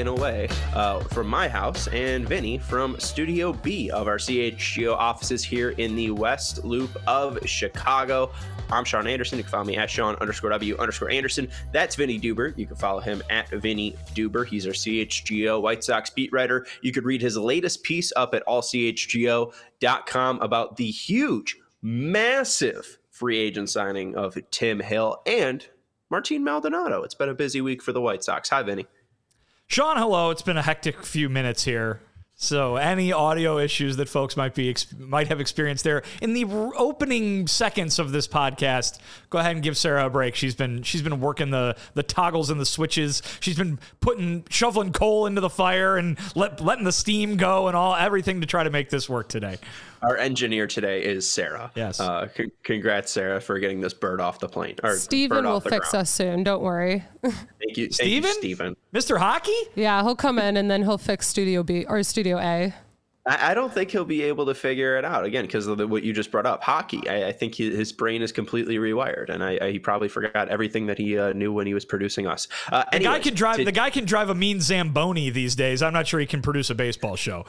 in a way uh, from my house and Vinny from Studio B of our CHGO offices here in the West Loop of Chicago. I'm Sean Anderson. You can follow me at Sean underscore W underscore Anderson. That's Vinny Duber. You can follow him at Vinny Duber. He's our CHGO White Sox beat writer. You could read his latest piece up at allchgo.com about the huge, massive free agent signing of Tim Hill and Martin Maldonado. It's been a busy week for the White Sox. Hi, Vinny. Sean, hello. It's been a hectic few minutes here. So any audio issues that folks might be might have experienced there in the opening seconds of this podcast, go ahead and give Sarah a break. She's been she's been working the the toggles and the switches. She's been putting shoveling coal into the fire and let, letting the steam go and all everything to try to make this work today. Our engineer today is Sarah. Yes. Uh, c- congrats, Sarah, for getting this bird off the plane. Or Steven will fix ground. us soon. Don't worry. Thank you, Steven. Steven. Mr. Hockey? Yeah, he'll come in and then he'll fix Studio B or Studio A. I, don't think he'll be able to figure it out again because of the, what you just brought up. Hockey. I, I think he, his brain is completely rewired, and I, he probably forgot everything that he uh, knew when he was producing us. Uh, anyways, the guy can drive. To, the guy can drive a mean zamboni these days. I'm not sure he can produce a baseball show.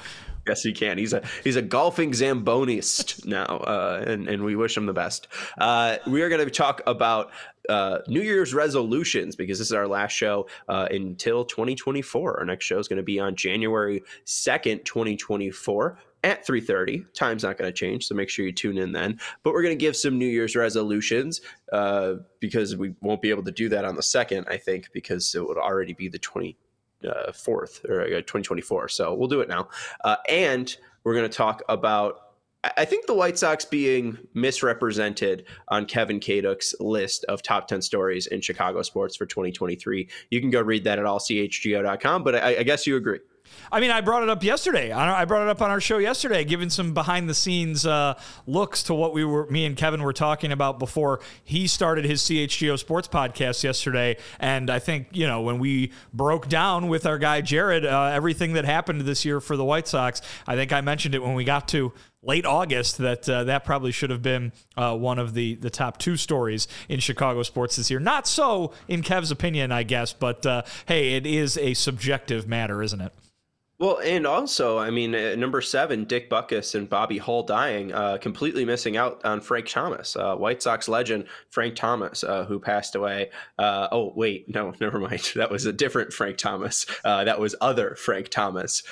Yes, he can. He's a he's a golfing zambonist now, uh, and and we wish him the best. Uh, we are going to talk about uh, New Year's resolutions because this is our last show uh, until 2024. Our next show is going to be on January 2nd, 2024 at 3.30 time's not going to change so make sure you tune in then but we're going to give some new year's resolutions uh, because we won't be able to do that on the second i think because it would already be the 20 uh, or uh, 2024. So we'll do it now. Uh, and we're going to talk about. I think the White Sox being misrepresented on Kevin Kaduk's list of top 10 stories in Chicago sports for 2023. You can go read that at allchgo.com, but I, I guess you agree. I mean, I brought it up yesterday. I brought it up on our show yesterday, giving some behind the scenes uh, looks to what we were, me and Kevin were talking about before he started his CHGO Sports podcast yesterday. And I think you know when we broke down with our guy Jared uh, everything that happened this year for the White Sox. I think I mentioned it when we got to late August that uh, that probably should have been uh, one of the the top two stories in Chicago sports this year. Not so in Kev's opinion, I guess, but uh, hey, it is a subjective matter, isn't it? Well, and also, I mean, uh, number seven, Dick Butkus and Bobby Hull dying, uh, completely missing out on Frank Thomas, uh, White Sox legend Frank Thomas, uh, who passed away. Uh, oh, wait, no, never mind. That was a different Frank Thomas. Uh, that was other Frank Thomas.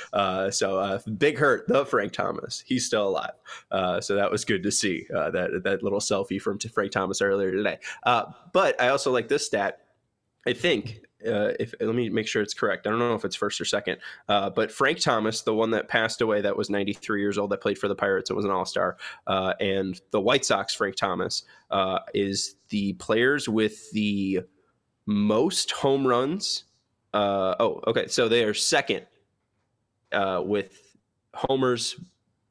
so big hurt, the Frank Thomas. He's still alive. so that was good to see that that little selfie from Frank Thomas earlier today. but I also like this stat. I think uh, if let me make sure it's correct. I don't know if it's first or second, uh, but Frank Thomas, the one that passed away, that was 93 years old, that played for the Pirates, it was an All Star, uh, and the White Sox, Frank Thomas, uh, is the players with the most home runs. Uh, oh, okay, so they are second uh, with homers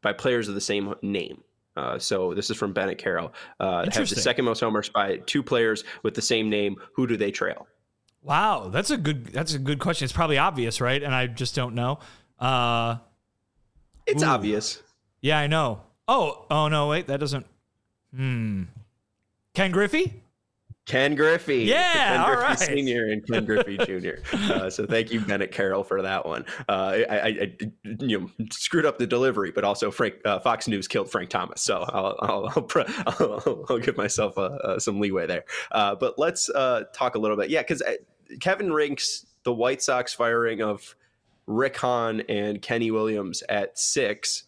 by players of the same name. Uh, so this is from Bennett Carroll. Uh, have the second most homers by two players with the same name. Who do they trail? Wow, that's a good that's a good question. It's probably obvious, right? And I just don't know. Uh, It's Ooh. obvious. yeah, I know. Oh, oh no, wait, that doesn't. Hmm. Ken Griffey? Ken Griffey. Yeah, Ken all Griffey right. Senior and Ken Griffey Jr. Uh, so thank you, Bennett Carroll, for that one. Uh, I, I, I you know, screwed up the delivery, but also Frank uh, Fox News killed Frank Thomas. So I'll I'll, I'll, pre- I'll, I'll give myself uh, uh, some leeway there. Uh, but let's uh, talk a little bit. Yeah, because Kevin ranks the White Sox firing of Rick Hahn and Kenny Williams at six.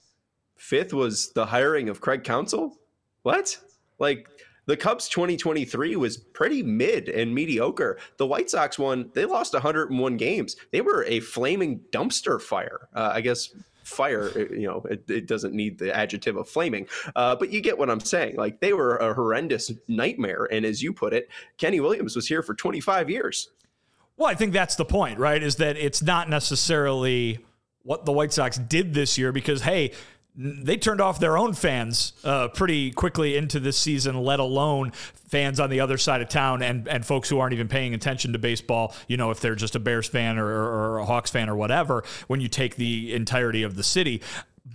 Fifth was the hiring of Craig Counsell. What? Like the Cubs 2023 was pretty mid and mediocre. The White Sox one, they lost 101 games. They were a flaming dumpster fire. Uh, I guess fire, uh, you know, it, it doesn't need the adjective of flaming, uh, but you get what I'm saying. Like they were a horrendous nightmare. And as you put it, Kenny Williams was here for 25 years. Well, I think that's the point, right? Is that it's not necessarily what the White Sox did this year because, hey, they turned off their own fans uh, pretty quickly into this season, let alone fans on the other side of town and, and folks who aren't even paying attention to baseball, you know, if they're just a Bears fan or, or a Hawks fan or whatever, when you take the entirety of the city.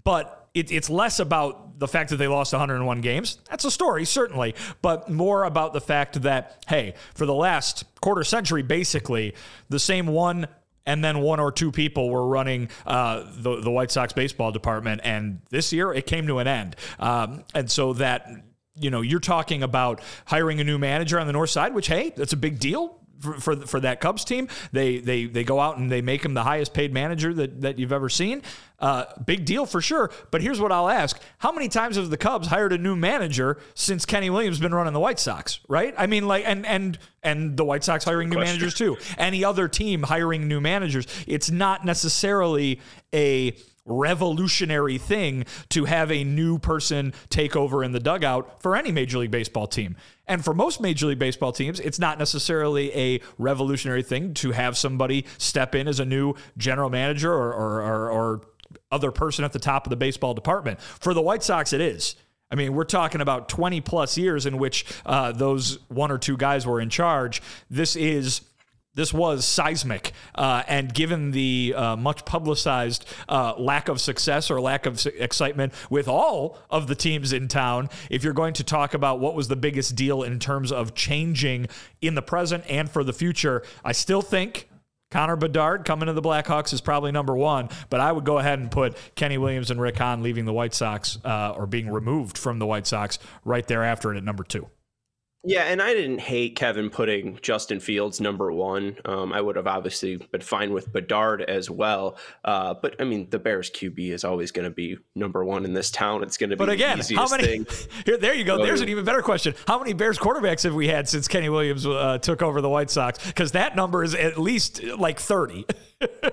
But it, it's less about the fact that they lost 101 games. That's a story, certainly, but more about the fact that, hey, for the last quarter century, basically, the same one and then one or two people were running uh, the, the White Sox baseball department. And this year, it came to an end. Um, and so that, you know, you're talking about hiring a new manager on the north side, which, hey, that's a big deal for, for for that Cubs team. They they they go out and they make him the highest paid manager that that you've ever seen. Uh, big deal for sure. But here's what I'll ask: How many times have the Cubs hired a new manager since Kenny Williams been running the White Sox? Right? I mean, like, and and and the White Sox hiring new managers too. Any other team hiring new managers? It's not necessarily a revolutionary thing to have a new person take over in the dugout for any Major League Baseball team. And for most Major League Baseball teams, it's not necessarily a revolutionary thing to have somebody step in as a new general manager or, or, or, or other person at the top of the baseball department. For the White Sox, it is. I mean, we're talking about 20 plus years in which uh, those one or two guys were in charge. This is this was seismic. Uh, and given the uh, much publicized uh, lack of success or lack of excitement with all of the teams in town, if you're going to talk about what was the biggest deal in terms of changing in the present and for the future, I still think. Connor Bedard coming to the Blackhawks is probably number one, but I would go ahead and put Kenny Williams and Rick Hahn leaving the White Sox uh, or being removed from the White Sox right thereafter at number two. Yeah, and I didn't hate Kevin putting Justin Fields number one. Um, I would have obviously been fine with Bedard as well. Uh, but I mean, the Bears QB is always going to be number one in this town. It's going to be But again, the easiest how many? thing. Here, there you go. There's an even better question. How many Bears quarterbacks have we had since Kenny Williams uh, took over the White Sox? Because that number is at least like 30.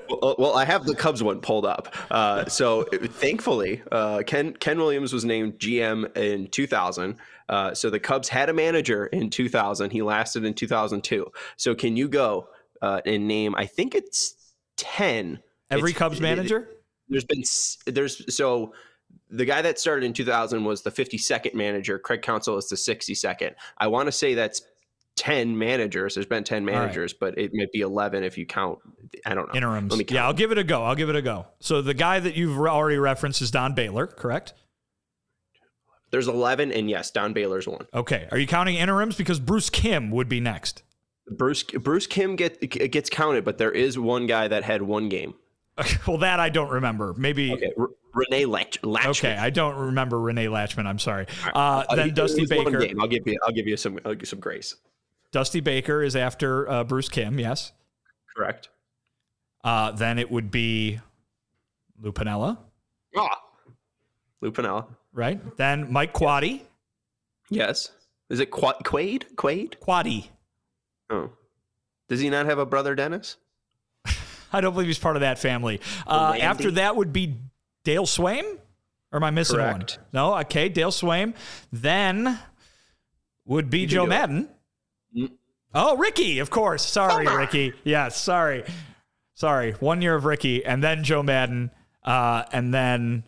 Well, well, I have the Cubs one pulled up. Uh, so thankfully, uh, Ken Ken Williams was named GM in 2000. Uh, so the Cubs had a manager in 2000. He lasted in 2002. So can you go uh, and name? I think it's 10. Every It's- Cubs it- manager? there's been there's so the guy that started in 2000 was the 52nd manager. Craig Counsell is the 62nd. I want to say that's 10 managers. There's been 10 right. managers, but it might be 11 if you count. I don't know. Interims. Let me count. Yeah, I'll give it a go. I'll give it a go. So the guy that you've already referenced is Don Baylor, correct? There's 11, and yes, Don Baylor's one. Okay. Are you counting interims? Because Bruce Kimm would be next. Bruce Bruce Kimm get gets counted, but there is one guy that had one game. well, that I don't remember. Maybe. Okay, R- Rene Lach- Lachemann. Okay, I don't remember Rene Lachemann. I'm sorry. Uh, Uh, then it Dusty Baker. I'll give you. I'll give you some. I'll give you some grace. Dusty Baker is after uh, Bruce Kimm. Yes. Correct. Uh, then it would be Lou Piniella, Ah, Lou Piniella. Right? Then Mike Quaddy. Yes. Is it Qua- Quade? Quaid? Quaddy. Oh. Does he not have a brother, Dennis? I don't believe he's part of that family. Uh, after that would be Dale Sveum. Or am I missing Correct. one? No. Okay, Dale Sveum. Then would be Joe it. Maddon. Mm. Oh, Ricky, of course. Sorry, Ricky. Yes, sorry. Sorry. One year of Ricky, and then Joe Maddon, uh, and then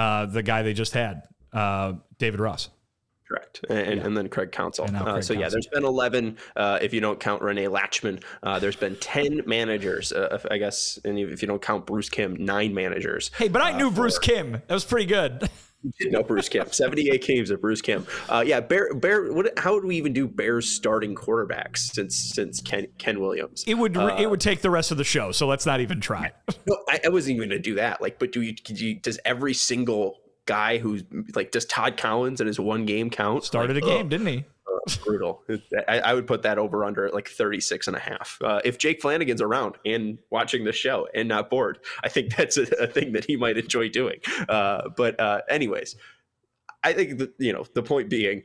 uh, the guy they just had. uh, David Ross. Correct, and, yeah. and then Craig Counsell. Craig uh, so Counsell. yeah, there's been 11 uh, if you don't count Rene Lachemann. Uh, there's been 10 managers, uh, I guess, and if you don't count Bruce Kimm, nine managers. Hey, but I uh, knew Bruce Kimm. That was pretty good. no Bruce Kimm. 78 games of Bruce Kimm. Uh, yeah, Bear. Bear. What? How would we even do Bears starting quarterbacks since since Ken Ken Williams? It would it would take the rest of the show, so let's not even try. no, I, I wasn't even going to do that. Like, but do you, you? Does every single guy who's like does Todd Collins and his one game count? Started like, a game, ugh, didn't he? uh, brutal. I, I, would put that over under like 36 and a half. Uh, if Jake Flanagan's around and watching the show and not bored, I think that's a, a thing that he might enjoy doing. Uh, but uh, anyways, I think that, you know, the point being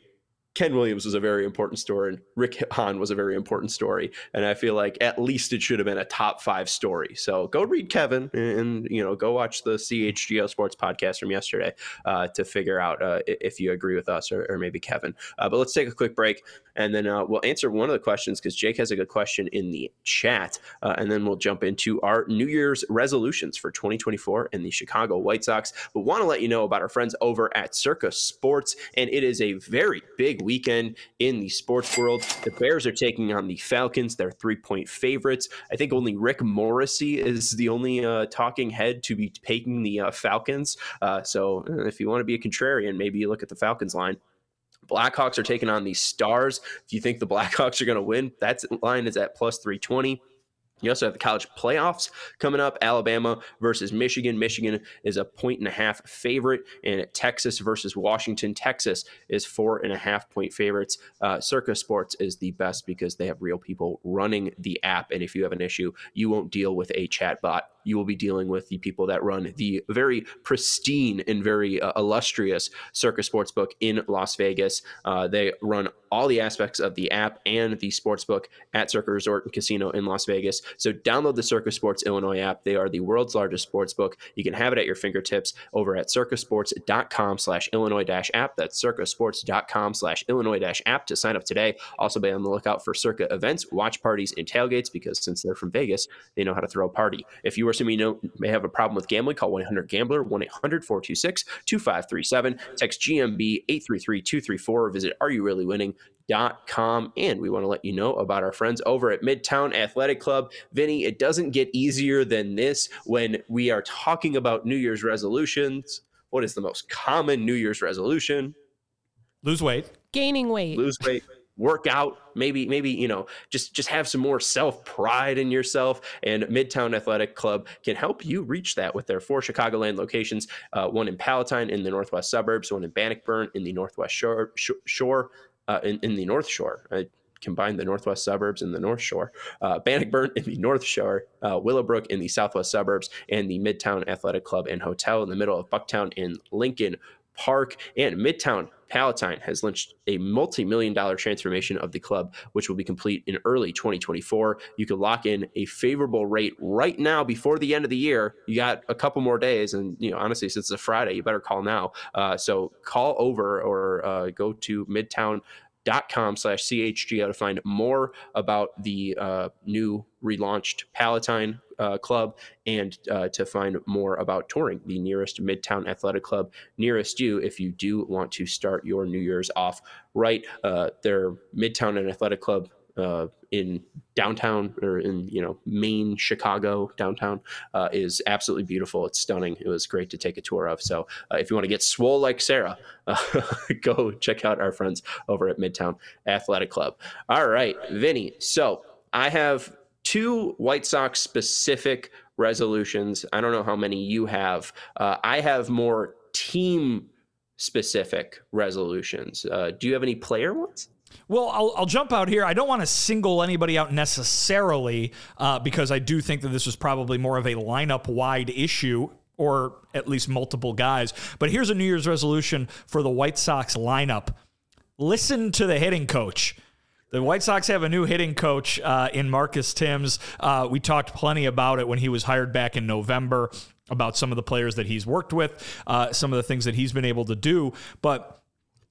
Ken Williams was a very important story, and Rick Hahn was a very important story, and I feel like at least it should have been a top five story. So go read Kevin, and you know go watch the CHGO Sports podcast from yesterday uh, to figure out uh, if you agree with us or, or maybe Kevin. Uh, but let's take a quick break, and then uh, we'll answer one of the questions because Jake has a good question in the chat, uh, and then we'll jump into our New Year's resolutions for 2024 and the Chicago White Sox. But want to let you know about our friends over at Circa Sports, and it is a very big weekend in the sports world. The Bears are taking on the Falcons. They're three point favorites. I think only Rick Morrissey is the only uh, talking head to be taking the uh, Falcons. Uh, so uh, if you want to be a contrarian, maybe you look at the Falcons line. Blackhawks are taking on the Stars. If you think the Blackhawks are going to win, that line is at plus 320. You also have the college playoffs coming up. Alabama versus Michigan. Michigan is a point and a half favorite, and Texas versus Washington. Texas is four and a half point favorites. Uh, Circa Sports is the best because they have real people running the app, and if you have an issue, you won't deal with a chat bot you will be dealing with the people that run the very pristine and very uh, illustrious Circa Sportsbook in Las Vegas. Uh, they run all the aspects of the app and the sportsbook at Circa Resort and Casino in Las Vegas. So download the Circa Sports Illinois app. They are the world's largest sportsbook. You can have it at your fingertips over at circasports.com slash Illinois app. That's circasports.com slash Illinois app to sign up today. Also be on the lookout for Circa events, watch parties, and tailgates because since they're from Vegas, they know how to throw a party. If you were somebody you know may have a problem with gambling, call 1-800-GAMBLER, 1-800-426-2537. Text GMB 833-234 or visit areyoureallywinning.com. And we want to let you know about our friends over at Midtown Athletic Club. Vinny, it doesn't get easier than this when we are talking about New Year's resolutions. What is the most common New Year's resolution? Lose weight. Gaining weight. Lose weight work out maybe maybe you know just just have some more self pride in yourself and midtown athletic club can help you reach that with their four chicagoland locations uh, one in palatine in the northwest suburbs one in bannockburn in the northwest shore, shore uh, in, in the north shore. I combine the northwest suburbs and the north shore. Uh, bannockburn in the north shore uh, willowbrook in the southwest suburbs and the midtown athletic club and hotel in the middle of bucktown in lincoln Park, and Midtown Palatine has launched a multi million dollar transformation of the club, which will be complete in early 2024. You can lock in a favorable rate right now before the end of the year. You got a couple more days, and you know, honestly, since it's a Friday, you better call now. Uh, so call over or uh, go to Midtown com slash chgo to find more about the uh, new relaunched palatine uh, club and uh, to find more about touring the nearest midtown athletic club nearest you if you do want to start your new year's off right. Uh, their midtown and athletic club uh, in downtown or in you know main Chicago downtown uh, is absolutely beautiful. It's stunning. It was great to take a tour of. So uh, if you want to get swole like Sarah, uh, go check out our friends over at Midtown Athletic Club. All right, Vinny. So I have two White Sox specific resolutions. I don't know how many you have. Uh, I have more team specific resolutions. Uh, do you have any player ones? Well, I'll, I'll, jump out here. I don't want to single anybody out necessarily uh, because I do think that this was probably more of a lineup wide issue or at least multiple guys. But here's a New Year's resolution for the White Sox lineup listen to the hitting coach. The White Sox have a new hitting coach uh, in Marcus Thames. Uh, we talked plenty about it when he was hired back in November about some of the players that he's worked with, uh, some of the things that he's been able to do. But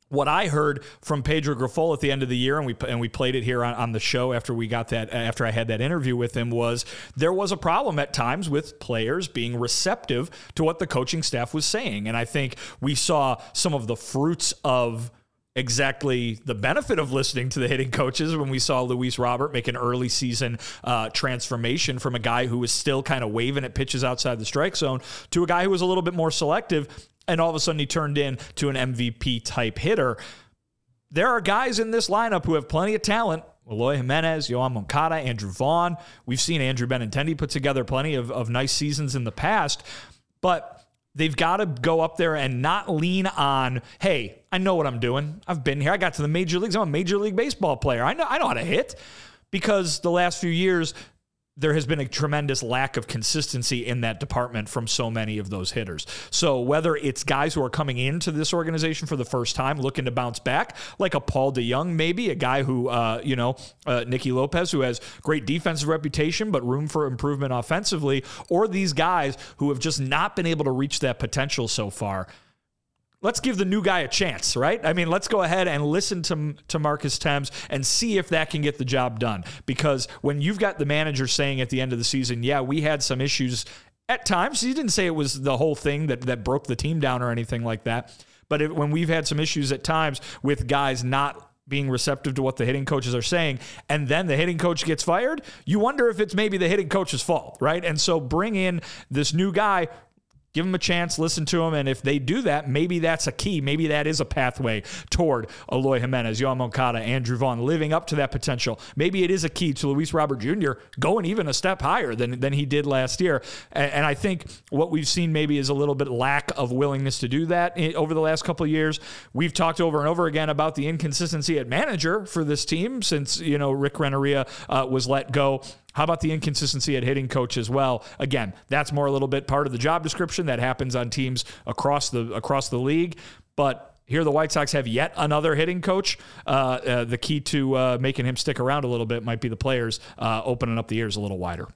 what I heard from Pedro Grifol at the end of the year, and we and we played it here on, on the show after we got that after I had that interview with him, was there was a problem at times with players being receptive to what the coaching staff was saying, and I think we saw some of the fruits of exactly the benefit of listening to the hitting coaches when we saw Luis Robert make an early season uh, transformation from a guy who was still kind of waving at pitches outside the strike zone to a guy who was a little bit more selective and all of a sudden he turned in to an MVP type hitter. There are guys in this lineup who have plenty of talent. Eloy Jimenez, Yoan Moncada, Andrew Vaughn. We've seen Andrew Benintendi put together plenty of, of nice seasons in the past, but they've got to go up there and not lean on, hey, I know what I'm doing. I've been here. I got to the major leagues. I'm a major league baseball player. I know I know how to hit. Because the last few years, there has been a tremendous lack of consistency in that department from so many of those hitters. So whether it's guys who are coming into this organization for the first time looking to bounce back, like a Paul DeJong, maybe a guy who, uh, you know, uh, Nicky Lopez, who has great defensive reputation but room for improvement offensively, or these guys who have just not been able to reach that potential so far let's give the new guy a chance, right? I mean, let's go ahead and listen to, to Marcus Thames and see if that can get the job done. Because when you've got the manager saying at the end of the season, yeah, we had some issues at times, he didn't say it was the whole thing that, that broke the team down or anything like that. But when we've had some issues at times with guys not being receptive to what the hitting coaches are saying, and then the hitting coach gets fired, you wonder if it's maybe the hitting coach's fault, right? And so bring in this new guy Give them a chance, listen to them, and if they do that, maybe that's a key. Maybe that is a pathway toward Eloy Jimenez, Yoan Moncada, Andrew Vaughn, living up to that potential. Maybe it is a key to Luis Robert Jr. going even a step higher than, than he did last year. And, and I think what we've seen maybe is a little bit lack of willingness to do that over the last couple of years. We've talked over and over again about the inconsistency at manager for this team since, you know, Rick Renteria uh, was let go. How about the inconsistency at hitting coach as well? Again, that's more a little bit part of the job description that happens on teams across the across the league. But here, the White Sox have yet another hitting coach. Uh, uh, the key to uh, making him stick around a little bit might be the players uh, opening up the ears a little wider.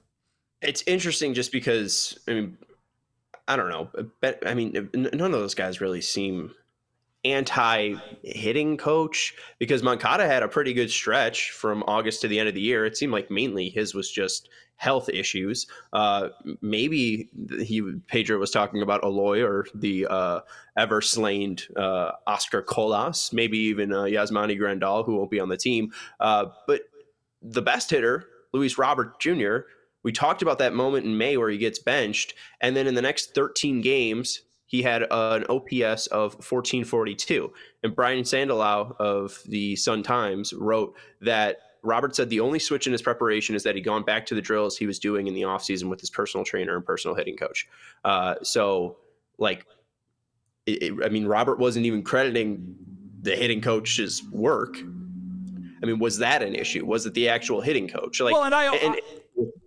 It's interesting just because I mean, I don't know. I mean, none of those guys really seem anti hitting coach because Moncada had a pretty good stretch from August to the end of the year. It seemed like mainly his was just health issues. Uh, maybe he Pedro was talking about Eloy or the uh, ever slain uh, Oscar Colas, maybe even uh, Yasmani Grandal, who won't be on the team. Uh, but the best hitter, Luis Robert Jr., we talked about that moment in May where he gets benched, and then in the next 13 games, he had an OPS of 1442. And Brian Sandalow of the Sun Times wrote that Robert said the only switch in his preparation is that he'd gone back to the drills he was doing in the offseason with his personal trainer and personal hitting coach. Uh, so, like, it, it, I mean, Robert wasn't even crediting the hitting coach's work. I mean, was that an issue? Was it the actual hitting coach? Like, well, and I, and,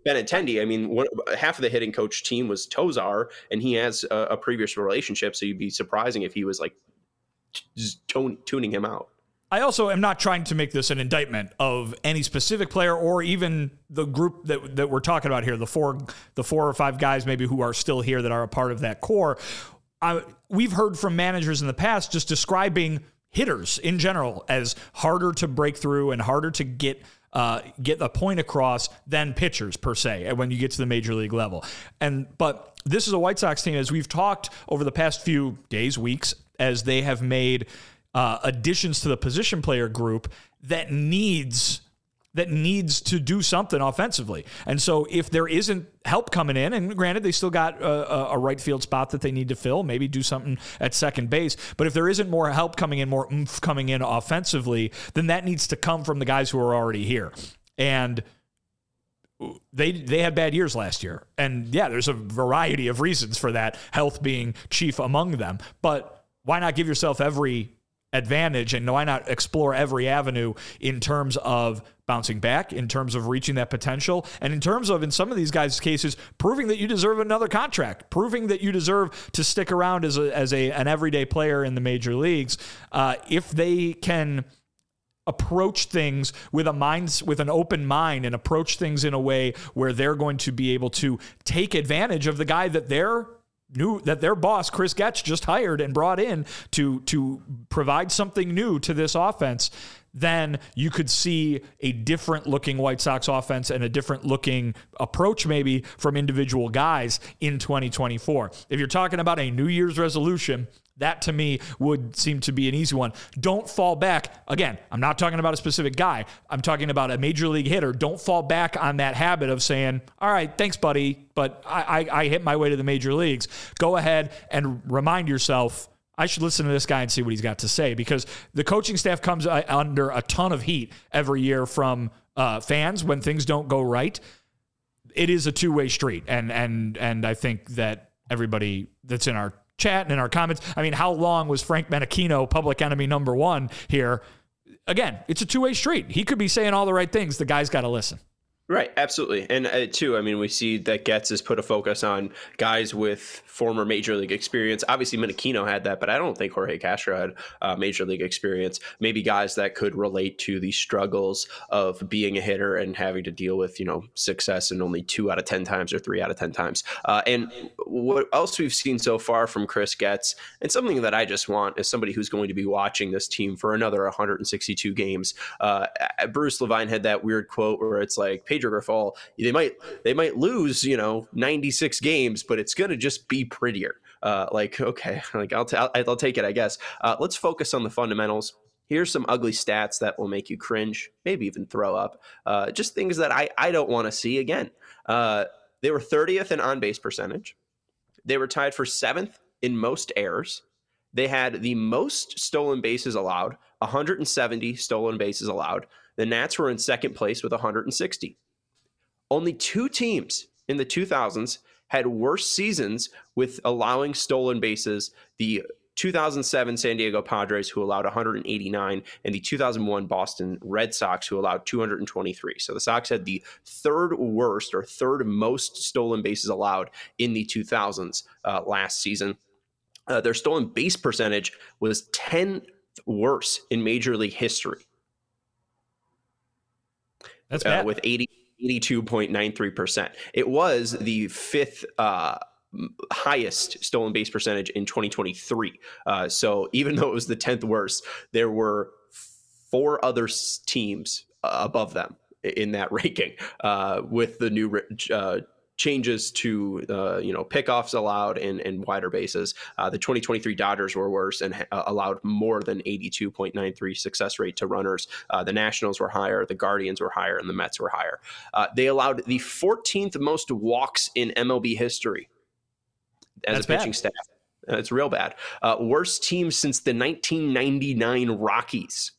Benintendi, I mean, one, half of the hitting coach team was Tozar, and he has a, a previous relationship, so you'd be surprising if he was like t- tuning him out. I also am not trying to make this an indictment of any specific player or even the group that, that we're talking about here, the four the four or five guys maybe who are still here that are a part of that core. I, we've heard from managers in the past just describing hitters in general as harder to break through and harder to get uh, get the point across than pitchers per se when you get to the major league level. And but this is a White Sox team as we've talked over the past few days, weeks, as they have made uh, additions to the position player group that needs that needs to do something offensively. And so if there isn't help coming in, and granted, they still got uh, a, a, right field spot that they need to fill, maybe do something at second base. But if there isn't more help coming in, more oomph coming in offensively, then that needs to come from the guys who are already here. And they they had bad years last year. And yeah, there's a variety of reasons for that, health being chief among them. But why not give yourself every advantage and why not explore every avenue in terms of bouncing back in terms of reaching that potential and in terms of in some of these guys cases proving that you deserve another contract proving that you deserve to stick around as a, as a an everyday player in the major leagues uh, if they can approach things with a mind with an open mind and approach things in a way where they're going to be able to take advantage of the guy that they're new that their boss Chris Getz just hired and brought in to to provide something new to this offense, then you could see a different looking White Sox offense and a different looking approach maybe from individual guys in 2024. If you're talking about a New Year's resolution, that to me would seem to be an easy one. Don't fall back. Again, I'm not talking about a specific guy. I'm talking about a major league hitter. Don't fall back on that habit of saying, all right, thanks, buddy, but I, I, I hit my way to the major leagues. Go ahead and remind yourself I should listen to this guy and see what he's got to say because the coaching staff comes uh, under a ton of heat every year from uh, fans when things don't go right. It is a two way street, and and and I think that everybody that's in our chat and in our comments, I mean, how long was Frank Menechino public enemy number one here? Again, it's a two way street. He could be saying all the right things. The guy's got to listen. Right, absolutely, and uh, too. I mean, we see that Getz has put a focus on guys with former major league experience. Obviously, Menechino had that, but I don't think Jorge Castro had uh, major league experience. Maybe guys that could relate to the struggles of being a hitter and having to deal with you know success and only two out of ten times or three out of ten times. Uh, and what else we've seen so far from Chris Getz, and something that I just want is somebody who's going to be watching this team for another 162 games. Uh, Bruce Levine had that weird quote where it's like Pedro Grifol, they might they might lose, you know, 96 games, but it's gonna just be prettier. Uh, like okay, like I'll, t- I'll I'll take it, I guess. Uh, let's focus on the fundamentals. Here's some ugly stats that will make you cringe, maybe even throw up. Uh, just things that I I don't want to see again. Uh, they were 30th in on base percentage. They were tied for seventh in most errors. They had the most stolen bases allowed, 170 stolen bases allowed. The Nats were in second place with 160. Only two teams in the 2000s had worse seasons with allowing stolen bases. The 2007 San Diego Padres, who allowed 189, and the 2001 Boston Red Sox, who allowed 223. So the Sox had the third worst or third most stolen bases allowed in the 2000s uh, last season. Uh, their stolen base percentage was 10th worse in Major League history. That's bad. Uh, with 80. 82.93%. It was the fifth uh, highest stolen base percentage in 2023. Uh, so even though it was the 10th worst, there were four other teams uh, above them in that ranking uh, with the new uh, changes to uh, you know pickoffs allowed and, and wider bases. Uh, the 2023 Dodgers were worse and uh, allowed more than 82.93 success rate to runners. Uh, the Nationals were higher, the Guardians were higher, and the Mets were higher. Uh, they allowed the 14th most walks in MLB history as That's a pitching bad. staff. It's real bad. Uh, worst team since the 1999 Rockies.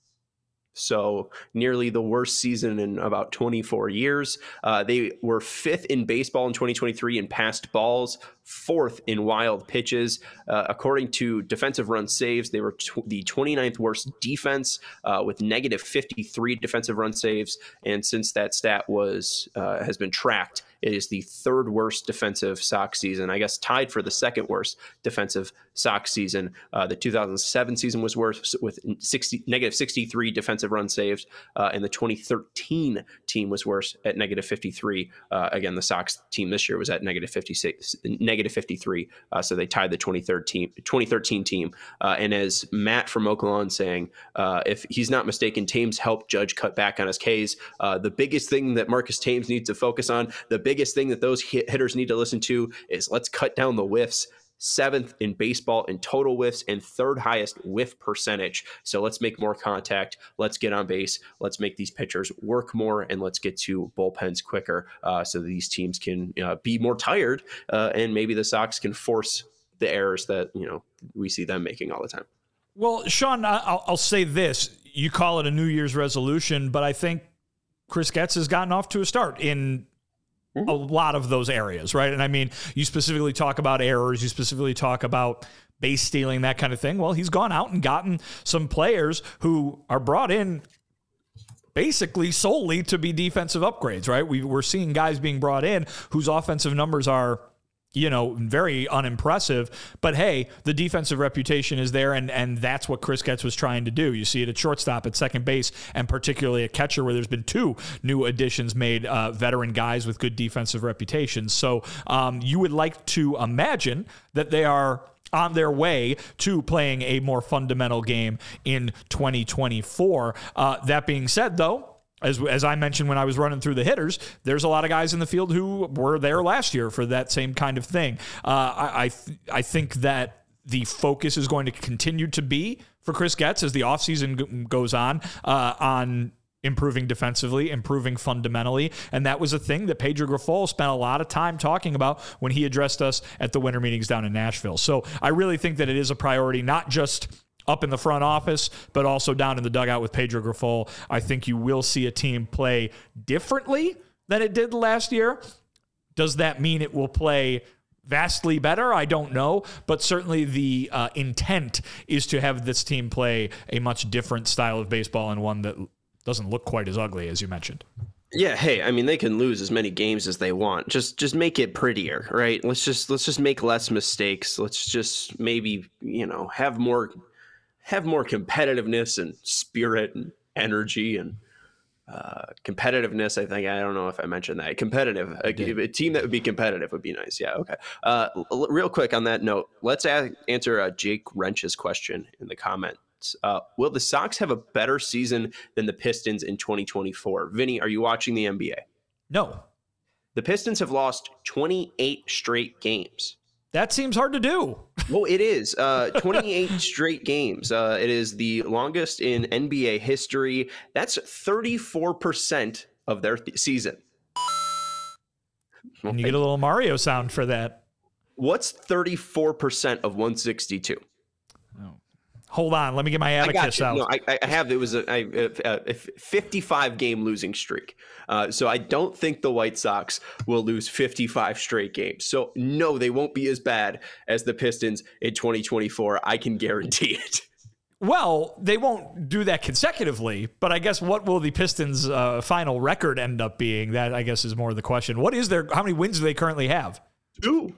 So nearly the worst season in about 24 years. Uh, they were fifth in baseball in 2023 in passed balls, fourth in wild pitches. Uh, according to defensive run saves, they were tw- the 29th worst defense uh, with negative 53 defensive run saves. And since that stat was uh, has been tracked, it is the third worst defensive Sox season. I guess tied for the second worst defensive Sox season. Uh, the 2007 season was worse with 60, negative 63 defensive run saves, uh, and the 2013 team was worse at negative 53. Uh, again, the Sox team this year was at negative 56, negative 53. Uh, so they tied the 2013 2013 team. Uh, and as Matt from Oakland saying, uh, if he's not mistaken, Thames helped Judge cut back on his Ks. The biggest thing that Marcus Thames needs to focus on, the biggest thing that those hit- hitters need to listen to is let's cut down the whiffs seventh in baseball in total whiffs and third highest whiff percentage. So let's make more contact. Let's get on base. Let's make these pitchers work more and let's get to bullpens quicker uh, so these teams can uh, be more tired uh, and maybe the Sox can force the errors that you know we see them making all the time. Well, Sean, I'll, I'll say this. You call it a New Year's resolution, but I think Chris Getz has gotten off to a start in Mm-hmm. a lot of those areas, right? And I mean, you specifically talk about errors, you specifically talk about base stealing, that kind of thing. Well, he's gone out and gotten some players who are brought in basically solely to be defensive upgrades, right? We, we're seeing guys being brought in whose offensive numbers are you know, very unimpressive. But hey, the defensive reputation is there, and and that's what Chris Getz was trying to do. You see it at shortstop, at second base, and particularly at catcher, where there's been two new additions made, uh, veteran guys with good defensive reputations. So um, you would like to imagine that they are on their way to playing a more fundamental game in 2024. Uh, that being said, though, as, as I mentioned when I was running through the hitters, there's a lot of guys in the field who were there last year for that same kind of thing. Uh, I I, th- I think that the focus is going to continue to be for Chris Getz as the offseason g- goes on uh, on improving defensively, improving fundamentally. And that was a thing that Pedro Grifol spent a lot of time talking about when he addressed us at the winter meetings down in Nashville. So I really think that it is a priority, not just up in the front office, but also down in the dugout with Pedro Grifol. I think you will see a team play differently than it did last year. Does that mean it will play vastly better? I don't know, but certainly the uh, intent is to have this team play a much different style of baseball and one that doesn't look quite as ugly as you mentioned. Yeah, hey, I mean they can lose as many games as they want. Just just make it prettier, right? Let's just let's just make less mistakes. Let's just maybe, you know, have more have more competitiveness and spirit and energy and uh, competitiveness. I think I don't know if I mentioned that. Competitive, a, a, team that would be competitive would be nice. Yeah, okay. Uh, l- real quick on that note, let's answer uh, Jake Wrench's question in the comments. Uh, will the Sox have a better season than the Pistons in 2024? Vinny, are you watching the NBA? No. The Pistons have lost 28 straight games. That seems hard to do. well, it is. Uh, 28 straight games. Uh, it is the longest in NBA history. That's 34% of their th- season. Well, you get a little Mario sound for that. What's 34% of 162? Hold on, let me get my abacus out. No, I, I, have. It was a, a, a 55 game losing streak. Uh, so I don't think the White Sox will lose 55 straight games. So no, they won't be as bad as the Pistons in 2024. I can guarantee it. Well, they won't do that consecutively, but I guess what will the Pistons' uh, final record end up being? That I guess is more the question. What is their? How many wins do they currently have? Two.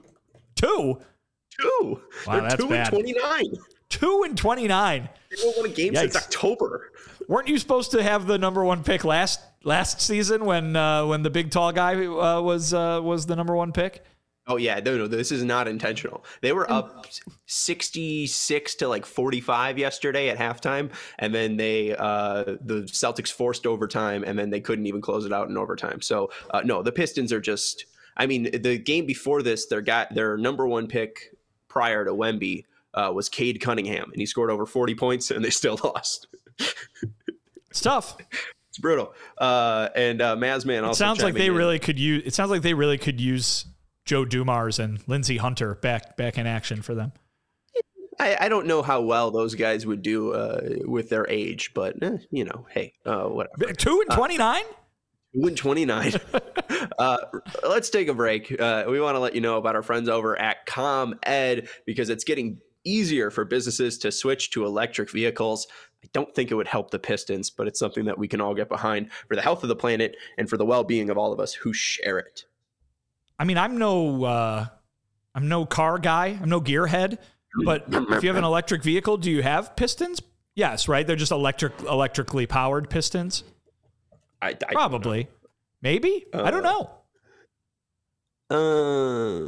Two. Two. Wow, They're two bad. and 29. Two and twenty nine. They haven't won a game Yikes. since October. Weren't you supposed to have the number one pick last last season when uh, when the big tall guy uh, was uh, was the number one pick? Oh yeah, no, no, this is not intentional. They were up sixty six to like forty five yesterday at halftime, and then they uh, the Celtics forced overtime, and then they couldn't even close it out in overtime. So uh, no, the Pistons are just. I mean, the game before this, their got their number one pick prior to Wemby uh, was Cade Cunningham, and he scored over 40 points, and they still lost. it's tough. It's brutal. Uh, and uh, Mazman also. It sounds like they in. really could use. It sounds like they really could use Joe Dumars and Lindsey Hunter back back in action for them. I, I don't know how well those guys would do uh, with their age, but eh, you know, hey, uh, whatever. Two and twenty nine. Two and twenty nine. uh, let's take a break. Uh, we want to let you know about our friends over at ComEd because it's getting easier for businesses to switch to electric vehicles. I don't think it would help the Pistons, but it's something that we can all get behind for the health of the planet and for the well-being of all of us who share it. I mean, I'm no uh, I'm no car guy. I'm no gearhead. But if you have an electric vehicle, do you have pistons? Yes, right. They're just electric electrically powered pistons. I, I probably, maybe. Uh, I don't know. Uh,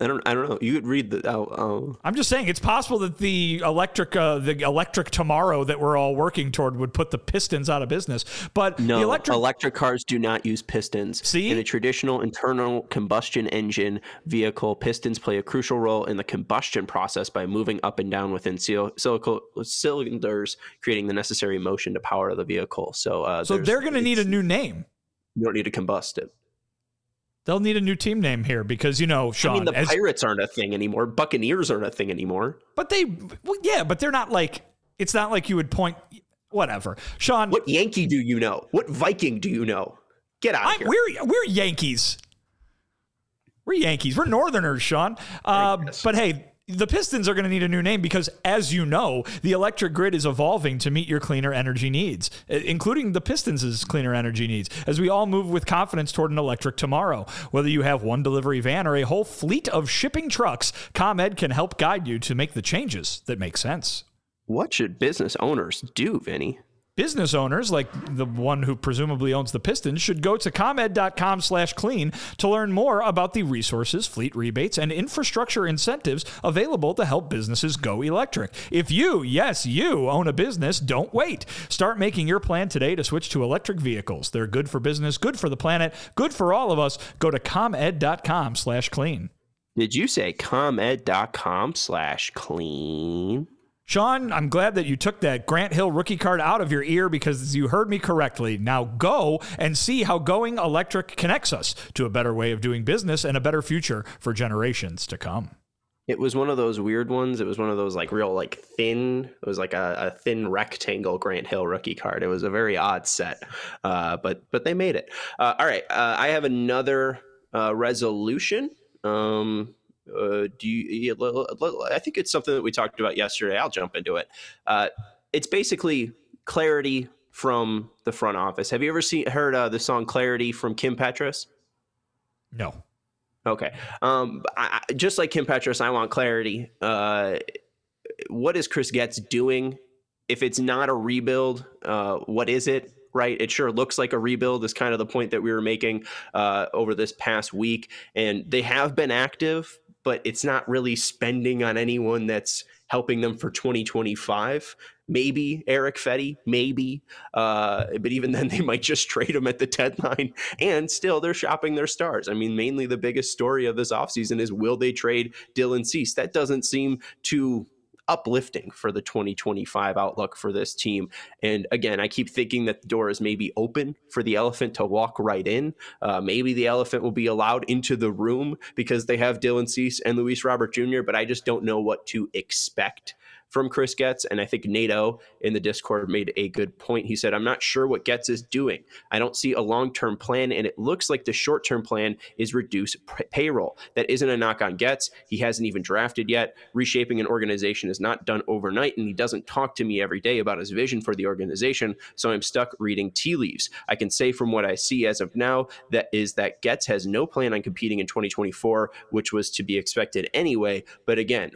I don't. I don't know. You could read the. I'm just saying it's possible that the electric, uh, the electric tomorrow that we're all working toward would put the Pistons out of business. But no, the electric electric cars do not use pistons. See, in a traditional internal combustion engine vehicle, pistons play a crucial role in the combustion process by moving up and down within sil- cylinders, creating the necessary motion to power the vehicle. So, uh, so they're going to need a new name. You don't need to combust it. They'll need a new team name here because you know, Sean. I mean, the as, Pirates aren't a thing anymore. Buccaneers aren't a thing anymore. But they, well, yeah, but they're not like. It's not like you would point. Whatever, Sean. What Yankee do you know? What Viking do you know? Get out I, here. We're we're Yankees. We're Yankees. We're Northerners, Sean. Uh, but hey, the Pistons are going to need a new name because, as you know, the electric grid is evolving to meet your cleaner energy needs, uh, including the Pistons' cleaner energy needs, as we all move with confidence toward an electric tomorrow. Whether you have one delivery van or a whole fleet of shipping trucks, ComEd can help guide you to make the changes that make sense. What should business owners do, Vinny? Business owners, like the one who presumably owns the Pistons, should go to comed.com slash clean to learn more about the resources, fleet rebates, and infrastructure incentives available to help businesses go electric. If you, yes, you own a business, don't wait. Start making your plan today to switch to electric vehicles. They're good for business, good for the planet, good for all of us. Go to comed.com slash clean. Did you say comed.com slash clean? Sean, I'm glad that you took that Grant Hill rookie card out of your ear because you heard me correctly. Now go and see how going electric connects us to a better way of doing business and a better future for generations to come. It was one of those weird ones. It was one of those like real like thin. It was like a, a thin rectangle Grant Hill rookie card. It was a very odd set, uh, but but they made it. Uh, all right, uh, I have another uh, resolution. Um, uh, do you? I think it's something that we talked about yesterday. I'll jump into it. Uh, it's basically clarity from the front office. Have you ever seen heard uh, the song "Clarity" from Kim Petras? No. Okay. Um, I, just like Kim Petras, I want clarity. Uh, what is Chris Getz doing? If it's not a rebuild, uh, what is it? right? It sure looks like a rebuild, is kind of the point that we were making uh, over this past week. And they have been active, but it's not really spending on anyone that's helping them for 2025. Maybe Eric Fedde, maybe. Uh, but even then, they might just trade him at the deadline. And still, they're shopping their stars. I mean, mainly the biggest story of this offseason is will they trade Dylan Cease? That doesn't seem to uplifting for the 2025 outlook for this team. And again, I keep thinking that the door is maybe open for the elephant to walk right in. Uh, maybe the elephant will be allowed into the room because they have Dylan Cease and Luis Robert Jr., but I just don't know what to expect from Chris Getz. And I think Nato in the Discord made a good point. He said, I'm not sure what Getz is doing. I don't see a long term plan. And it looks like the short term plan is reduce p- payroll. That isn't a knock on Getz. He hasn't even drafted yet. Reshaping an organization is not done overnight. And he doesn't talk to me every day about his vision for the organization. So I'm stuck reading tea leaves. I can say from what I see as of now, that is that Getz has no plan on competing in 2024, which was to be expected anyway. But again,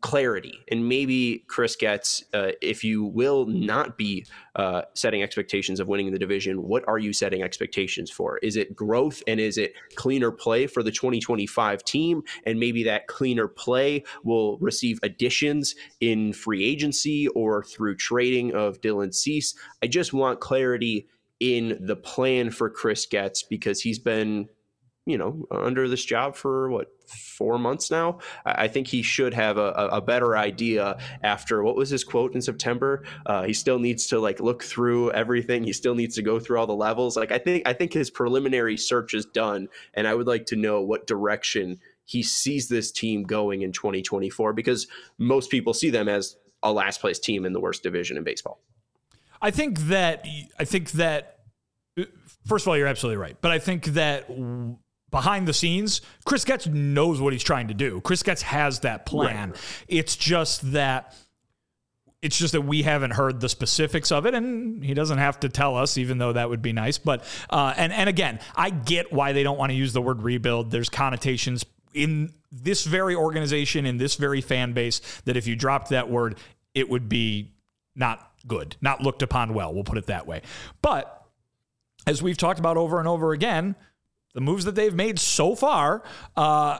clarity. And maybe Chris Getz, uh, if you will not be uh, setting expectations of winning the division what are you setting expectations for? Is it growth and is it cleaner play for the 2025 team? And maybe that cleaner play will receive additions in free agency or through trading of dylan cease. I just want clarity in the plan for chris Getz because he's been you know under this job for what four months now. I think he should have a, a better idea after what was his quote in September. Uh, he still needs to like look through everything. He still needs to go through all the levels. Like I think I think his preliminary search is done, and I would like to know what direction he sees this team going in 2024 because most people see them as a last place team in the worst division in baseball. I think that I think that first of all, you're absolutely right, but I think that behind the scenes, Chris Getz knows what he's trying to do. Chris Getz has that plan. Right. It's just that it's just that we haven't heard the specifics of it, and he doesn't have to tell us, even though that would be nice. But uh, and and again, I get why they don't want to use the word rebuild. There's connotations in this very organization, in this very fan base, that if you dropped that word, it would be not good, not looked upon well. We'll put it that way. But as we've talked about over and over again, the moves that they've made so far uh,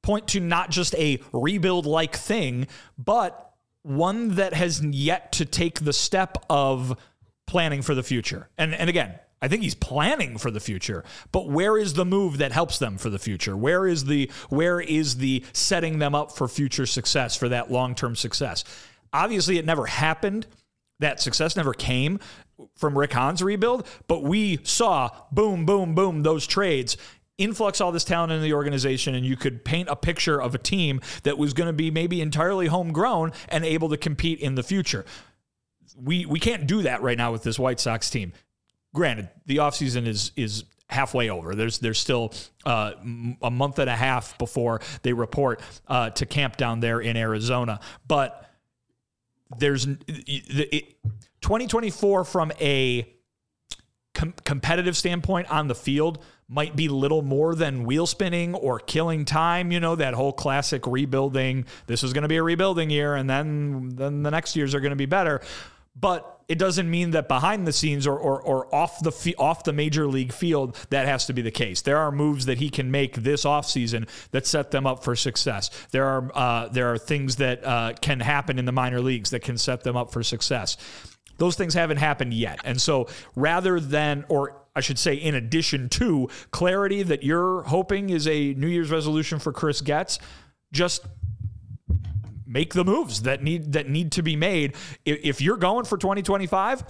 point to not just a rebuild like thing, but one that has yet to take the step of planning for the future. And and again, I think he's planning for the future, but where is the move that helps them for the future? Where is the where is the setting them up for future success for that long-term success? Obviously it never happened. That success never came from Rick Hahn's rebuild, but we saw boom, boom, boom, those trades influx all this talent into the organization and you could paint a picture of a team that was going to be maybe entirely homegrown and able to compete in the future. We we can't do that right now with this White Sox team. Granted, the offseason is is halfway over. There's there's still uh, a month and a half before they report uh, to camp down there in Arizona. But there's it, 2024 from a com- competitive standpoint on the field might be little more than wheel spinning or killing time. You know that whole classic rebuilding. This is going to be a rebuilding year, and then then the next years are going to be better. But it doesn't mean that behind the scenes or, or, or off the off the major league field that has to be the case. There are moves that he can make this offseason that set them up for success. There are uh, there are things that uh, can happen in the minor leagues that can set them up for success. Those things haven't happened yet, and so rather than or I should say, in addition to clarity that you're hoping is a New Year's resolution for Chris Getz, just make the moves that need that need to be made. If you're going for 2025,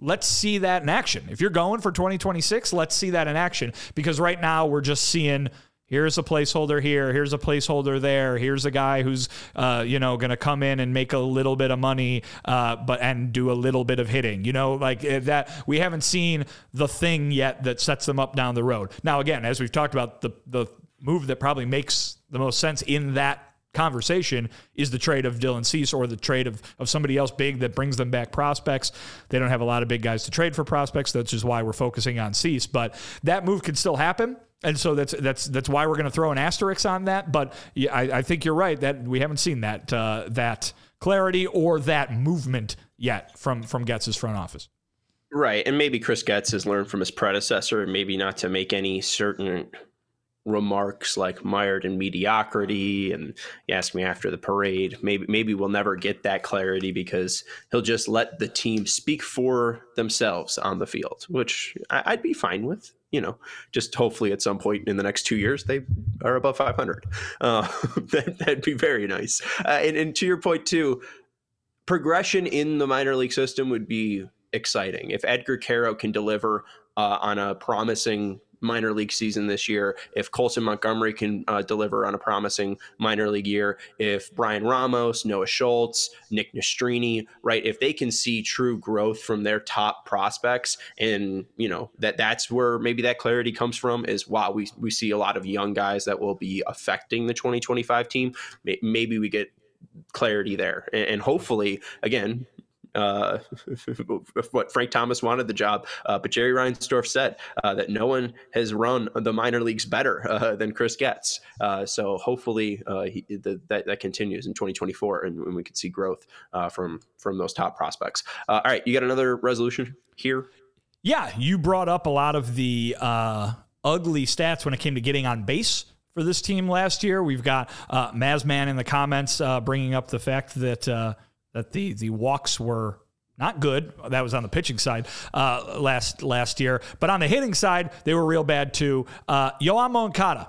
let's see that in action. If you're going for 2026, let's see that in action because right now we're just seeing here's a placeholder here here's a placeholder there here's a guy who's uh, you know going to come in and make a little bit of money uh, but and do a little bit of hitting you know like eh, that we haven't seen the thing yet that sets them up down the road now again as we've talked about the the move that probably makes the most sense in that conversation is the trade of Dylan Cease or the trade of, of somebody else big that brings them back prospects. They don't have a lot of big guys to trade for prospects. That's just why we're focusing on Cease. But that move could still happen. And so that's that's that's why we're going to throw an asterisk on that. But yeah, I, I, think you're right that we haven't seen that uh, that clarity or that movement yet from from Getz's front office. Right, and maybe Chris Getz has learned from his predecessor, and maybe not to make any certain remarks like mired in mediocrity and you ask me after the parade maybe maybe we'll never get that clarity because he'll just let the team speak for themselves on the field which I, would be fine with you know just hopefully at some point in the next two years they are above 500 uh, that, would be very nice. Uh, and, and to your point too progression in the minor league system would be exciting. If edgar Quero can deliver uh, on a promising minor league season this year, if Colson Montgomery can uh, deliver on a promising minor league year, if Bryan Ramos, Noah Schultz, Nick Nastrini, right, if they can see true growth from their top prospects, and you know that that's where maybe that clarity comes from is wow, we we see a lot of young guys that will be affecting the 2025 team. Maybe we get clarity there, and hopefully, again, uh, what Frank Thomas wanted the job, uh, but Jerry Reinsdorf said uh, that no one has run the minor leagues better uh, than Chris Getz. Uh, so hopefully uh, he, the, that that continues in 2024, and, and we can see growth from from those top prospects. all right, you got another resolution here? Yeah, you brought up a lot of the ugly stats when it came to getting on base for this team last year. We've got uh, Mazman in the comments uh, bringing up the fact that uh, that the the walks were not good. That was on the pitching side uh, last last year, but on the hitting side, they were real bad too. Uh, Yoan Moncada,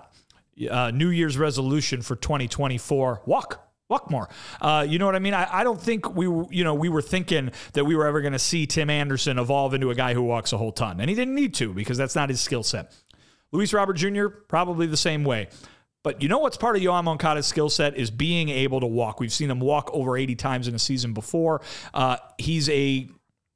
uh, New Year's resolution for 2024: walk. Walk more. Uh, you know what I mean? I, I don't think we, you know, we were thinking that we were ever going to see Tim Anderson evolve into a guy who walks a whole ton, and he didn't need to because that's not his skill set. Luis Robert Jr. probably the same way. But you know what's part of Yoan Moncada's skill set is being able to walk. We've seen him walk over 80 times in a season before. Uh, he's a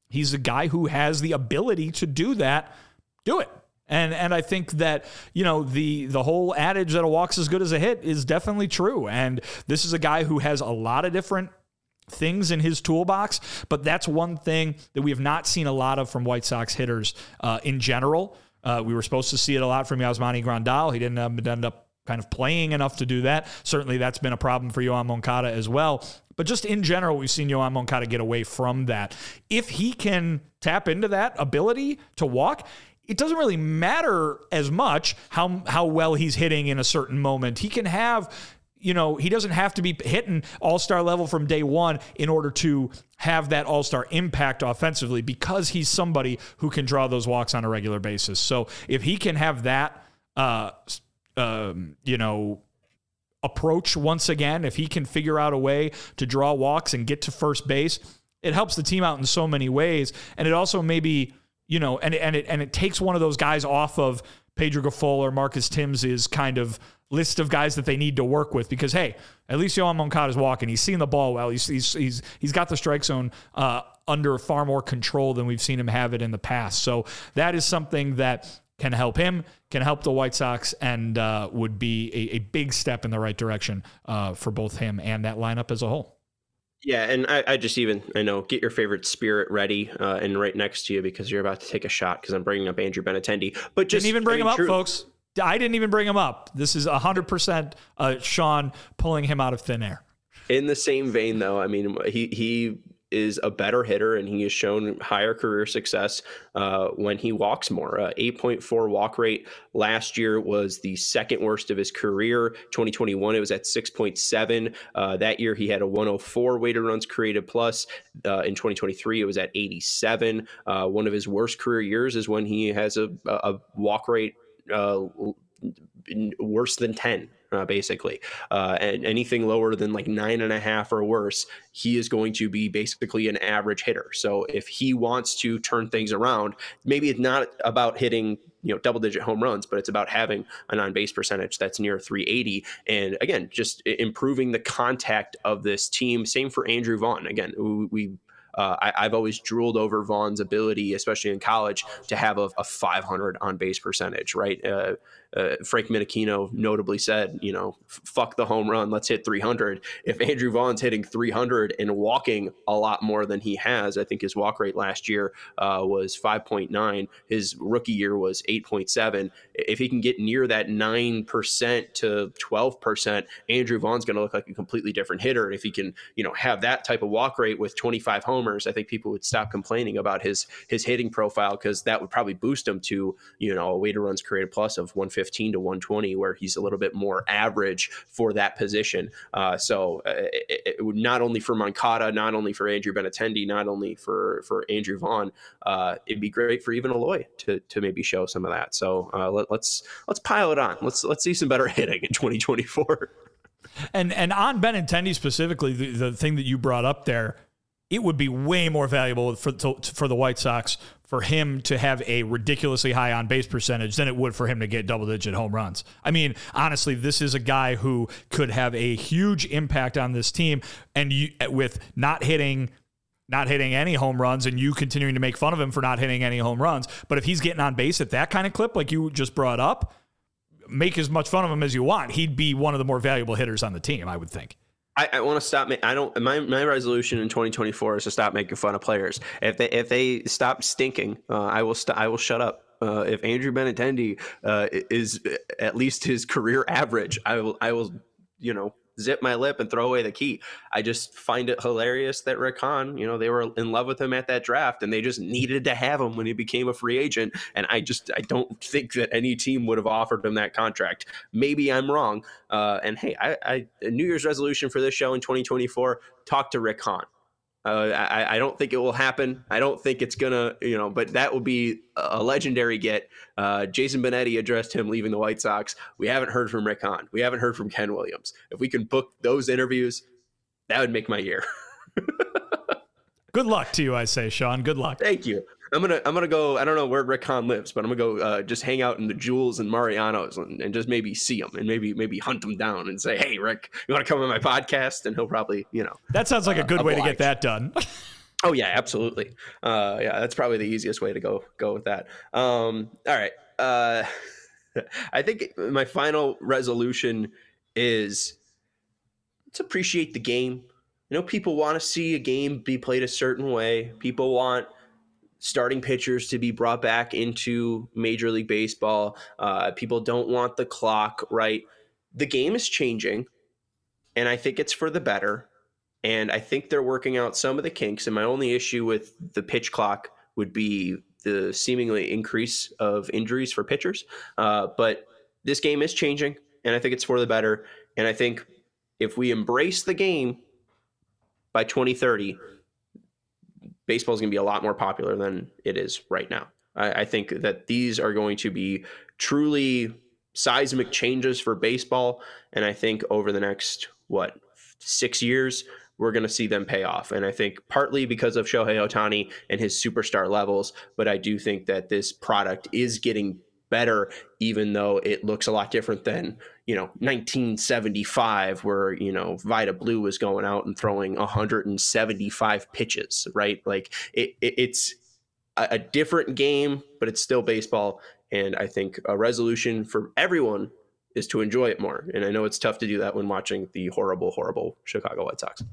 he's a guy who has the ability to do that. Do it. And and I think that you know the the whole adage that a walk's as good as a hit is definitely true. And this is a guy who has a lot of different things in his toolbox, but that's one thing that we have not seen a lot of from White Sox hitters uh, in general. Uh, we were supposed to see it a lot from Yasmani Grandal. He didn't end up kind of playing enough to do that. Certainly, that's been a problem for Yoan Moncada as well. But just in general, we've seen Yoan Moncada get away from that. If he can tap into that ability to walk, it doesn't really matter as much how how well he's hitting in a certain moment. He can have you know, he doesn't have to be hitting all star level from day one in order to have that all star impact offensively because he's somebody who can draw those walks on a regular basis. So if he can have that uh, um, you know, approach once again, if he can figure out a way to draw walks and get to first base, it helps the team out in so many ways. And it also maybe, you know, and, and it and it takes one of those guys off of Pedro Grifol or Marcus Thames's kind of list of guys that they need to work with because hey, at least Yoan is walking. He's seeing the ball well. He's he's he's he's got the strike zone uh, under far more control than we've seen him have it in the past. So that is something that can help him, can help the White Sox, and uh, would be a, a, big step in the right direction uh, for both him and that lineup as a whole. Yeah, and I, I, just even I know get your favorite spirit ready uh, and right next to you because you're about to take a shot because I'm bringing up Andrew Benintendi. But just didn't even bring I mean, him up, folks. I didn't even bring him up. This is hundred percent uh, Sean pulling him out of thin air. In the same vein, though, I mean, he he is a better hitter and he has shown higher career success uh, when he walks more. Uh, 8.4 walk rate last year was the second worst of his career. 2021, it was at 6.7. Uh, that year, he had a 104 weighted runs created plus. Uh, in 2023, it was at 87. Uh, one of his worst career years is when he has a, a walk rate uh, worse than 10 uh, basically. Uh, and anything lower than like nine and a half or worse, he is going to be basically an average hitter. So if he wants to turn things around, maybe it's not about hitting you know double digit home runs but it's about having an on base percentage that's near 380 and again just improving the contact of this team same for andrew vaughn again we uh, I, have always drooled over Vaughn's ability, especially in college, to have a, a 500 on base percentage, right? Uh, uh, Frank Menechino notably said, you know, fuck the home run, let's hit 300. If Andrew Vaughn's hitting 300 and walking a lot more than he has, I think his walk rate last year uh, was 5.9. His rookie year was 8.7. If he can get near that 9% to 12%, Andrew Vaughn's going to look like a completely different hitter. And if he can, you know, have that type of walk rate with 25 homers, I think people would stop complaining about his his hitting profile because that would probably boost him to, you know, a weighted runs created plus of 150 115 to 120, where he's a little bit more average for that position. Uh, so uh, it, it, not only for Moncada, not only for Andrew Benintendi, not only for for Andrew Vaughn, uh, it'd be great for even Eloy to to maybe show some of that. So uh, let, let's let's pile it on. Let's let's see some better hitting in 2024. And and on Benintendi specifically, the, the thing that you brought up there, it would be way more valuable for for the White Sox for him to have a ridiculously high on base percentage than it would for him to get double digit home runs. I mean, honestly, this is a guy who could have a huge impact on this team and you, with not hitting not hitting any home runs and you continuing to make fun of him for not hitting any home runs, but if he's getting on base at that kind of clip like you just brought up, make as much fun of him as you want. He'd be one of the more valuable hitters on the team, I would think. I, I want to stop. I don't. My my resolution in 2024 is to stop making fun of players. If they if they stop stinking, uh, I will st- I will shut up. Uh, if Andrew Benintendi uh, is at least his career average, I will I will you know zip my lip and throw away the key. I just find it hilarious that Rick Hahn, you know, they were in love with him at that draft and they just needed to have him when he became a free agent. And I just, I don't think that any team would have offered him that contract. Maybe I'm wrong. Uh, and hey, I, I, a New Year's resolution for this show in 2024, talk to Rick Hahn. Uh, I, I, don't think it will happen. I don't think it's gonna, you know, but that would be a legendary get. Uh, Jason Benetti addressed him leaving the White Sox. We haven't heard from Rick Hahn. We haven't heard from Ken Williams. If we can book those interviews, that would make my year. Good luck to you, I say, Sean. Good luck. Thank you. I'm gonna I'm gonna go. I don't know where Rick Hahn lives, but I'm gonna go uh, just hang out in the Jewels and Marianos and, and, just maybe see him and maybe maybe hunt him down and say, "Hey, Rick, you want to come on my podcast?" And he'll probably you know. That sounds like uh, a good way to get that done. oh yeah, absolutely. Uh, yeah, that's probably the easiest way to go go with that. Um, all right. Uh, I think my final resolution is let's appreciate the game. You know, people want to see a game be played a certain way. People want starting pitchers to be brought back into Major League Baseball. Uh, people don't want the clock, right? The game is changing, and I think it's for the better. And I think they're working out some of the kinks. And my only issue with the pitch clock would be the seemingly increase of injuries for pitchers. Uh, but this game is changing, and I think it's for the better. And I think if we embrace the game by 2030, baseball is going to be a lot more popular than it is right now. I, I think that these are going to be truly seismic changes for baseball. And I think over the next, what, six years, we're going to see them pay off. And I think partly because of Shohei Ohtani and his superstar levels, but I do think that this product is getting better, even though it looks a lot different than, you know, 1975, where, you know, Vida Blue was going out and throwing 175 pitches, right? Like it, it, it's a, a different game, but it's still baseball. And I think a resolution for everyone is to enjoy it more. And I know it's tough to do that when watching the horrible, horrible Chicago White Sox.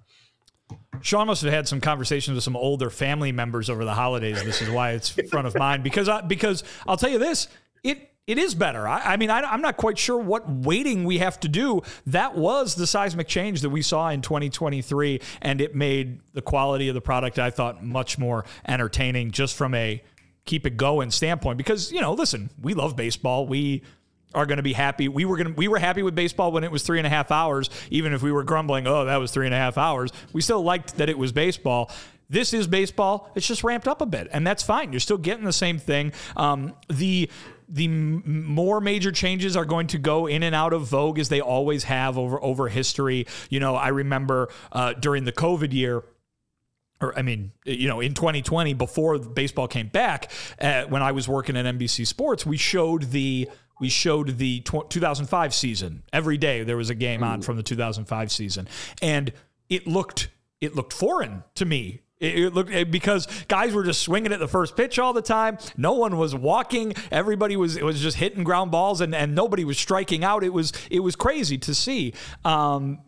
Sean must have had some conversations with some older family members over the holidays. This is why it's front of mind because I, because I'll tell you this it it is better. I, I mean, I, am not quite sure what waiting we have to do. That was the seismic change that we saw in 2023, and it made the quality of the product I thought much more entertaining, just from a keep it going standpoint. Because you know, listen, we love baseball. We are going to be happy. We were going to, we were happy with baseball when it was three and a half hours, even if we were grumbling, oh, that was three and a half hours. We still liked that it was baseball. This is baseball. It's just ramped up a bit, and that's fine. You're still getting the same thing. Um, the the more major changes are going to go in and out of vogue as they always have over over history. You know, I remember uh, during the COVID year or I mean, you know, in 2020, before baseball came back, uh, when I was working at NBC Sports, we showed the we showed the 2005 season every day. There was a game on from the 2005 season, and it looked it looked foreign to me. It, it looked because guys were just swinging at the first pitch all the time. No one was walking. Everybody was it was just hitting ground balls, and, and nobody was striking out. It was it was crazy to see. Um,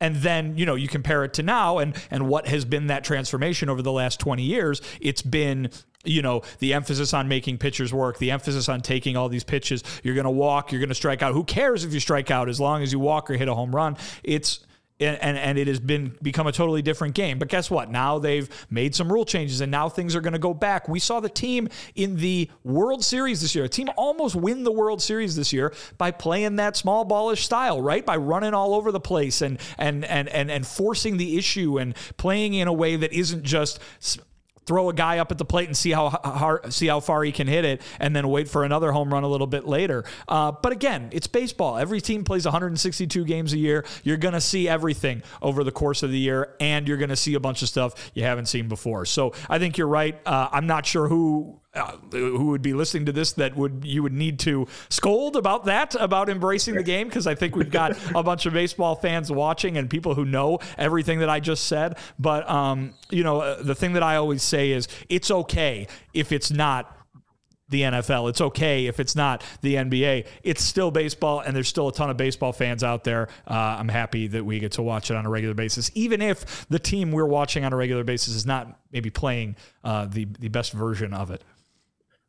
and then you know you compare it to now and and what has been that transformation over the last 20 years it's been you know the emphasis on making pitchers work the emphasis on taking all these pitches you're going to walk you're going to strike out who cares if you strike out as long as you walk or hit a home run it's and, and, and it has been become a totally different game. But guess what? Now they've made some rule changes, and now things are going to go back. We saw the team in the World Series this year. A team almost win the World Series this year by playing that small ballish style, right? By running all over the place and and and and and forcing the issue and playing in a way that isn't just throw a guy up at the plate and see how hard, see how far he can hit it, and then wait for another home run a little bit later. Uh, but again, it's baseball. Every team plays 162 games a year. You're going to see everything over the course of the year, and you're going to see a bunch of stuff you haven't seen before. So I think you're right. Uh, I'm not sure who uh, who would be listening to this that would you would need to scold about that about embracing the game because I think we've got a bunch of baseball fans watching and people who know everything that I just said. But um, you know, uh, the thing that I always say is it's okay if it's not the NFL. It's okay if it's not the NBA. It's still baseball, and there's still a ton of baseball fans out there. Uh, I'm happy that we get to watch it on a regular basis, even if the team we're watching on a regular basis is not maybe playing uh, the the best version of it.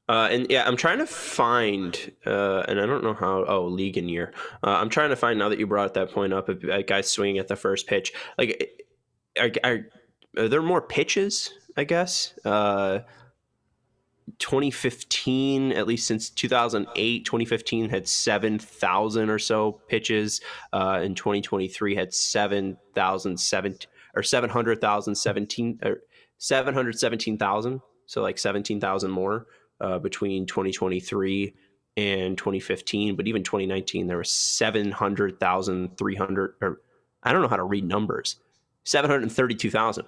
Uh, and yeah, I'm trying to find, uh, and I don't know how. Oh, league and year. Uh, I'm trying to find now that you brought that point up. A, guy swinging at the first pitch, like, are, are, are there more pitches? I guess. Uh, 2015, at least since 2008, 2015 had 7,000 or so pitches. Uh, in 2023 had 7,000, or 700,000, 17, or 717,000. So like 17,000 more uh, between 2023 and 2015, but even 2019 there was 700,300 or I don't know how to read numbers. 732,000.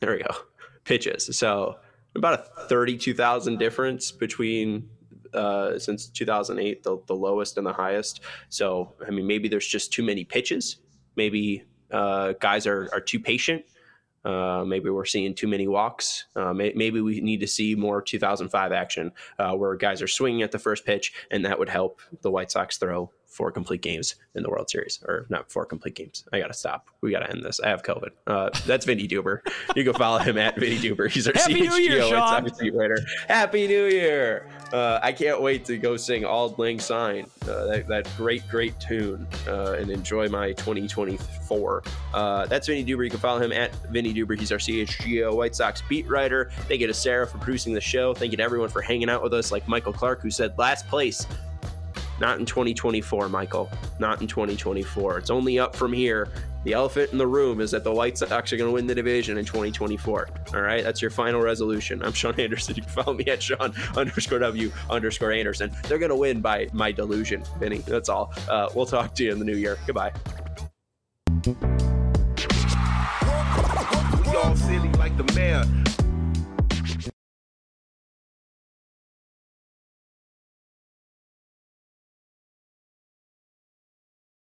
There we go. Pitches. So about a 32,000 difference between uh, since 2008, the, the lowest and the highest. So, I mean, maybe there's just too many pitches. Maybe uh, guys are, are too patient uh, maybe we're seeing too many walks. Uh, may, maybe we need to see more 2005 action uh, where guys are swinging at the first pitch, and that would help the White Sox throw four complete games in the World Series, or not four complete games. I gotta stop. We gotta end this. I have COVID. Uh, that's Vinnie Duber. You can follow him at Vinnie Duber. He's our Happy CHGO New Year, Sean. writer. Happy New Year! Uh, I can't wait to go sing "Auld Lang Syne," uh, that, that, great, great tune, uh, and enjoy my 2024. Uh, that's Vinnie Duber. You can follow him at Vinnie Duber. He's our CHGO White Sox beat writer. Thank you to Sarah for producing the show. Thank you to everyone for hanging out with us, like Michael Clark, who said last place not in 2024, Michael. Not in 2024. It's only up from here. The elephant in the room is that the White Sox are going to win the division in 2024. All right, that's your final resolution. I'm Sean Anderson. You can follow me at Sean underscore W underscore Anderson. They're going to win by my delusion, Vinnie. That's all. Uh, we'll talk to you in the new year. Goodbye. all silly like the mayor.